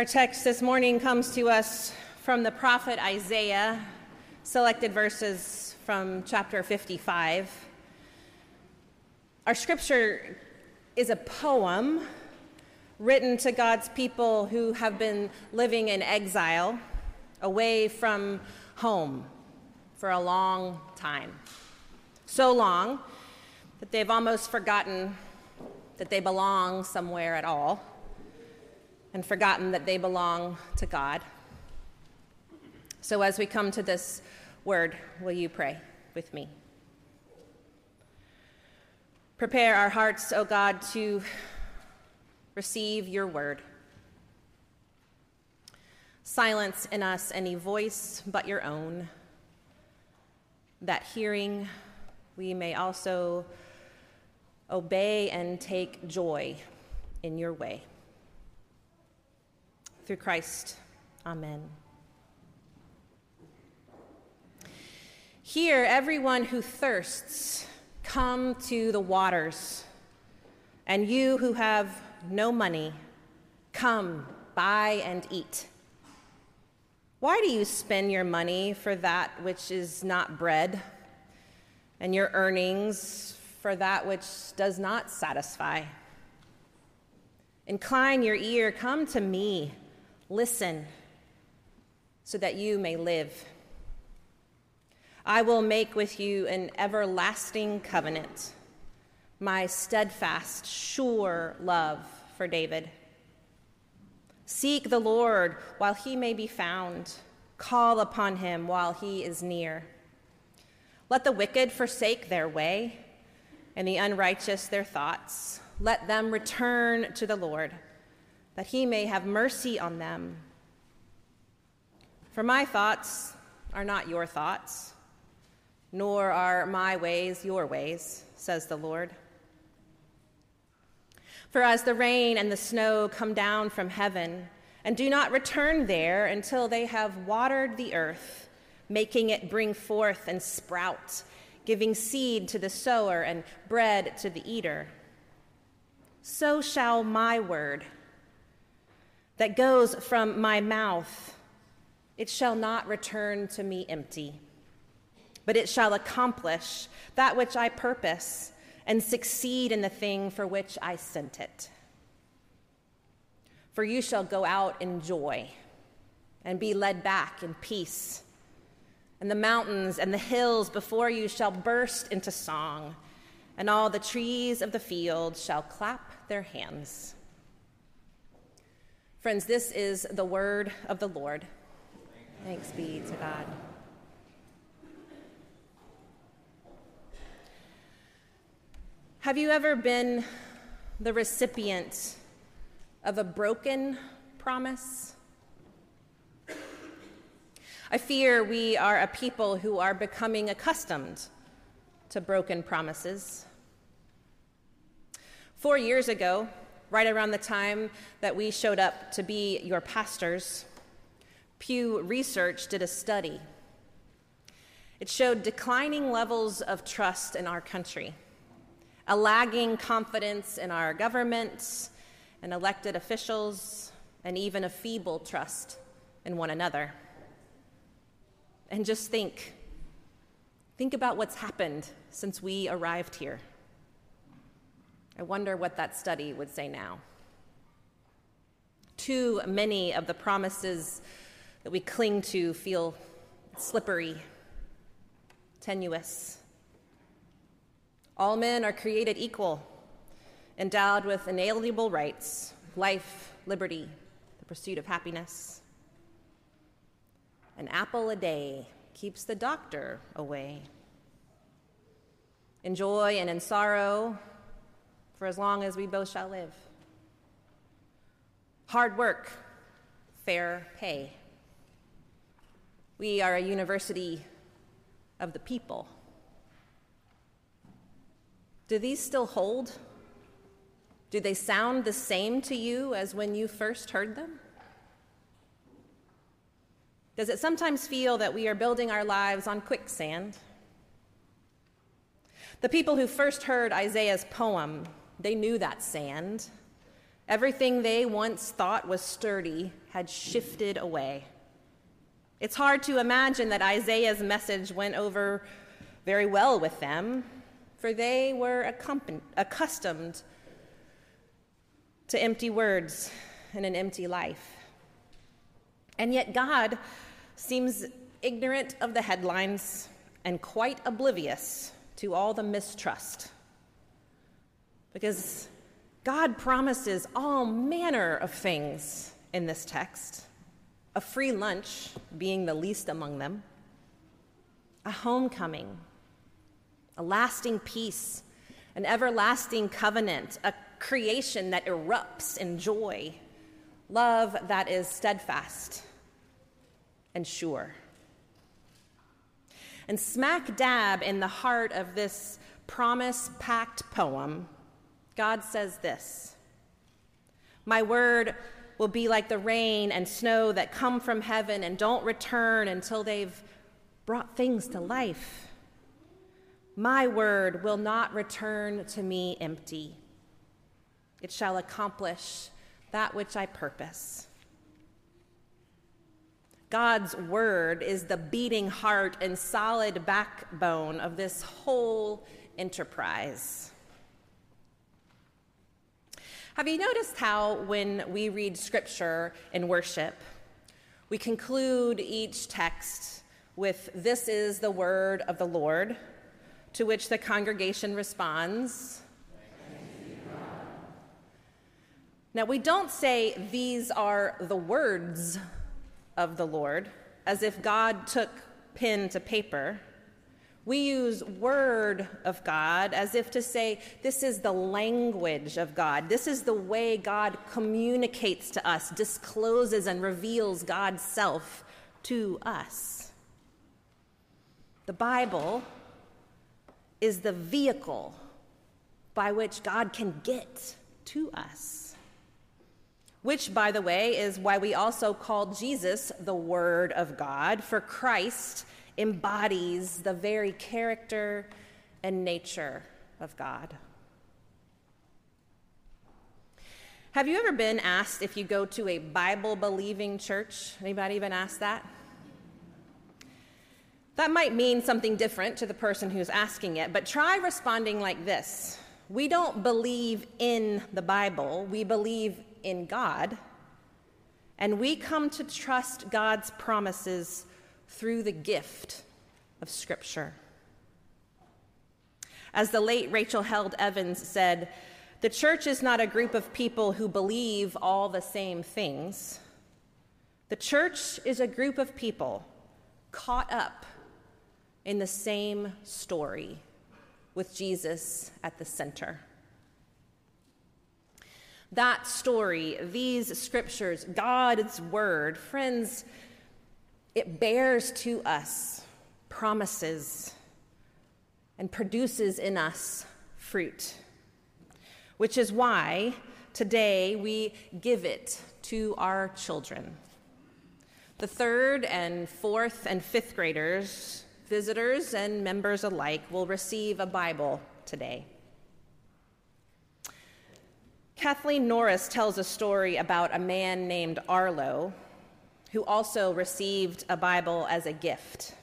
Our text this morning comes to us from the prophet Isaiah, selected verses from chapter 55. Our scripture is a poem written to God's people who have been living in exile, away from home for a long time. So long that they've almost forgotten that they belong somewhere at all and forgotten that they belong to God. So, as we come to this word, will you pray with me? Prepare our hearts, O God, to receive your word. Silence in us any voice but your own, that hearing we may also obey and take joy in your way. Through Christ, amen. Here, everyone who thirsts, come to the waters. And you who have no money, come, buy and eat. Why do you spend your money for that which is not bread, and your earnings for that which does not satisfy? Incline your ear, come to me. Listen so that you may live. I will make with you an everlasting covenant, my steadfast, sure love for David. Seek the Lord while he may be found, call upon him while he is near. Let the wicked forsake their way, and the unrighteous their thoughts. Let them return to the Lord that he may have mercy on them. For my thoughts are not your thoughts, nor are my ways your ways, says the Lord. For as the rain and the snow come down from heaven, and do not return there until they have watered the earth, making it bring forth and sprout, giving seed to the sower and bread to the eater, so shall my word that goes from my mouth, it shall not return to me empty, but it shall accomplish that which I purpose and succeed in the thing for which I sent it. For you shall go out in joy and be led back in peace. And the mountains and the hills before you shall burst into song, and all the trees of the field shall clap their hands. Friends, this is the word of the Lord. Thanks be to God. Have you ever been the recipient of a broken promise? I fear we are a people who are becoming accustomed to broken promises. Four years ago, right around the time that we showed up to be your pastors, Pew Research did a study. It showed declining levels of trust in our country, a lagging confidence in our government and elected officials, and even a feeble trust in one another. And just think think about what's happened since we arrived here. I wonder what that study would say now. Too many of the promises that we cling to feel slippery, tenuous. All men are created equal, endowed with inalienable rights life, liberty, the pursuit of happiness. An apple a day keeps the doctor away. In joy and in sorrow, for as long as we both shall live. Hard work, fair pay. We are a university of the people. Do these still hold? Do they sound the same to you as when you first heard them? Does it sometimes feel that we are building our lives on quicksand? The people who first heard Isaiah's poem they knew that sand. Everything they once thought was sturdy had shifted away. It's hard to imagine that Isaiah's message went over very well with them, for they were accustomed to empty words and an empty life. And yet, God seems ignorant of the headlines and quite oblivious to all the mistrust. Because God promises all manner of things in this text. A free lunch being the least among them, a homecoming, a lasting peace, an everlasting covenant, a creation that erupts in joy, love that is steadfast and sure. And smack dab in the heart of this promise packed poem, God says this My word will be like the rain and snow that come from heaven and don't return until they've brought things to life. My word will not return to me empty. It shall accomplish that which I purpose. God's word is the beating heart and solid backbone of this whole enterprise. Have you noticed how, when we read scripture in worship, we conclude each text with, This is the word of the Lord, to which the congregation responds, Now, we don't say these are the words of the Lord, as if God took pen to paper. We use word of God as if to say, this is the language of God. This is the way God communicates to us, discloses and reveals God's self to us. The Bible is the vehicle by which God can get to us which, by the way, is why we also call Jesus the Word of God, for Christ embodies the very character and nature of God. Have you ever been asked if you go to a Bible believing church? Anybody been asked that? That might mean something different to the person who's asking it, but try responding like this We don't believe in the Bible, we believe in God, and we come to trust God's promises through the gift of Scripture. As the late Rachel Held Evans said, the church is not a group of people who believe all the same things. The church is a group of people caught up in the same story with Jesus at the center that story, these scriptures, God's word, friends, it bears to us promises and produces in us fruit, which is why today we give it to our children. The third and fourth and fifth graders, visitors and members alike, will receive a Bible today. Kathleen Norris tells a story about a man named Arlo who also received a Bible as a gift.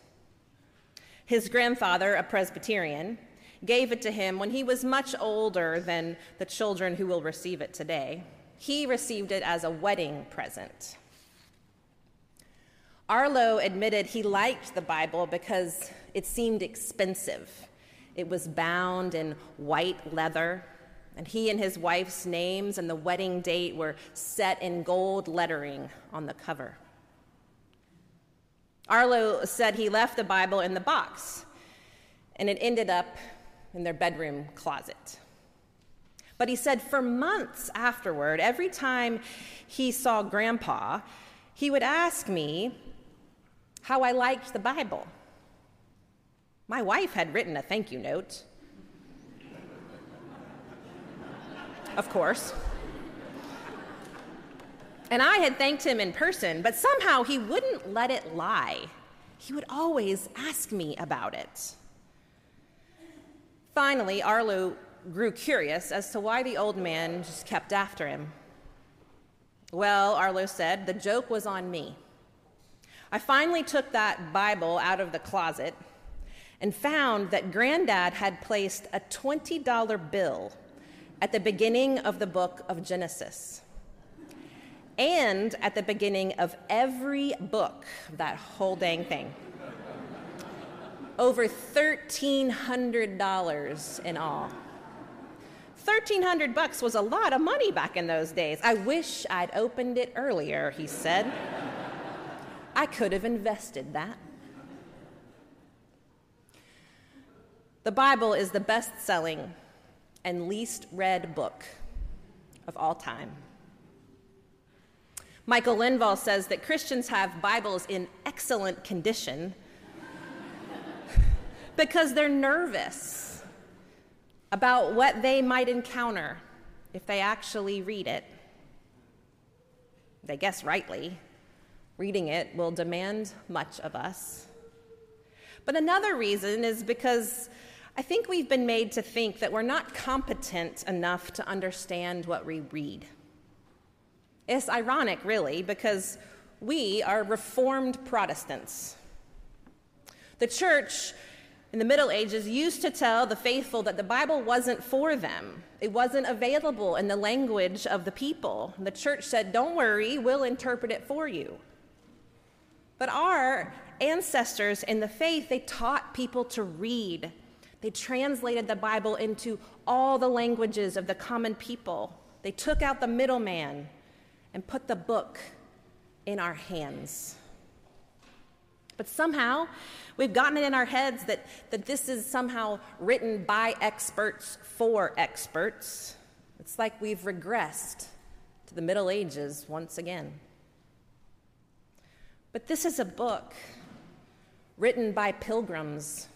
His grandfather, a Presbyterian, gave it to him when he was much older than the children who will receive it today. He received it as a wedding present. Arlo admitted he liked the Bible because it seemed expensive. It was bound in white leather and he and his wife's names and the wedding date were set in gold lettering on the cover. Arlo said he left the Bible in the box, and it ended up in their bedroom closet. But he said for months afterward, every time he saw Grandpa, he would ask me how I liked the Bible. My wife had written a thank you note. of course. And I had thanked him in person, but somehow he wouldn't let it lie. He would always ask me about it. Finally, Arlo grew curious as to why the old man just kept after him. Well, Arlo said, the joke was on me. I finally took that Bible out of the closet and found that Granddad had placed a $20 bill at the beginning of the book of Genesis and at the beginning of every book, that whole dang thing. Over $1,300 in all. 1300 bucks was a lot of money back in those days. I wish I'd opened it earlier, he said. I could have invested that. The Bible is the best selling and least read book of all time. Michael Lindvall says that Christians have Bibles in excellent condition because they're nervous about what they might encounter if they actually read it. They guess rightly. Reading it will demand much of us. But another reason is because I think we've been made to think that we're not competent enough to understand what we read. It's ironic, really, because we are Reformed Protestants. The church in the Middle Ages used to tell the faithful that the Bible wasn't for them. It wasn't available in the language of the people. The church said, Don't worry, we'll interpret it for you. But our ancestors in the faith, they taught people to read. They translated the Bible into all the languages of the common people. They took out the middleman and put the book in our hands. But somehow, we've gotten it in our heads that, that this is somehow written by experts for experts. It's like we've regressed to the Middle Ages once again. But this is a book written by pilgrims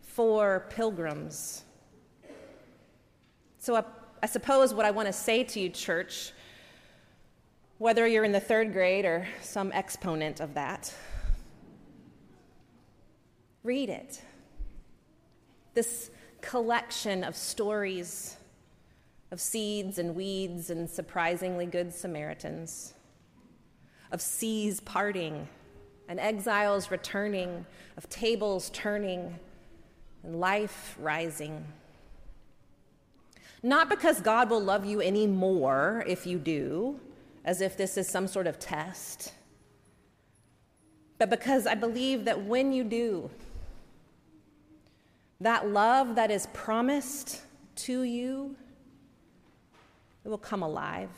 for pilgrims. So I, I suppose what I want to say to you, church, whether you're in the third grade or some exponent of that. Read it. This collection of stories of seeds and weeds and surprisingly good Samaritans, of seas parting and exiles returning, of tables turning and life rising. Not because God will love you any more if you do, as if this is some sort of test, but because I believe that when you do, that love that is promised to you, it will come alive.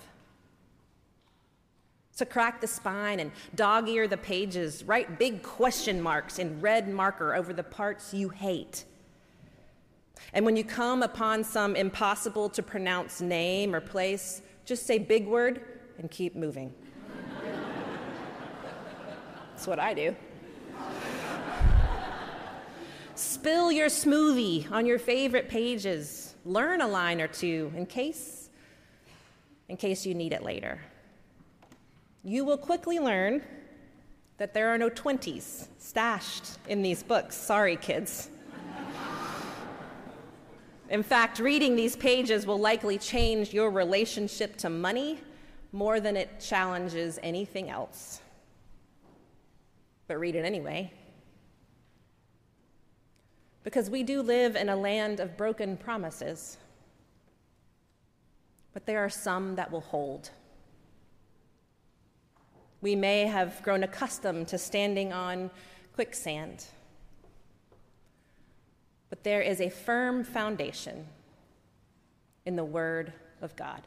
So crack the spine and dog ear the pages, write big question marks in red marker over the parts you hate. And when you come upon some impossible to pronounce name or place, just say big word and keep moving. That's what I do. Spill your smoothie on your favorite pages. Learn a line or two in case in case you need it later. You will quickly learn that there are no 20s stashed in these books. Sorry, kids. In fact, reading these pages will likely change your relationship to money more than it challenges anything else. But read it anyway. Because we do live in a land of broken promises, but there are some that will hold. We may have grown accustomed to standing on quicksand, but there is a firm foundation in the Word of God.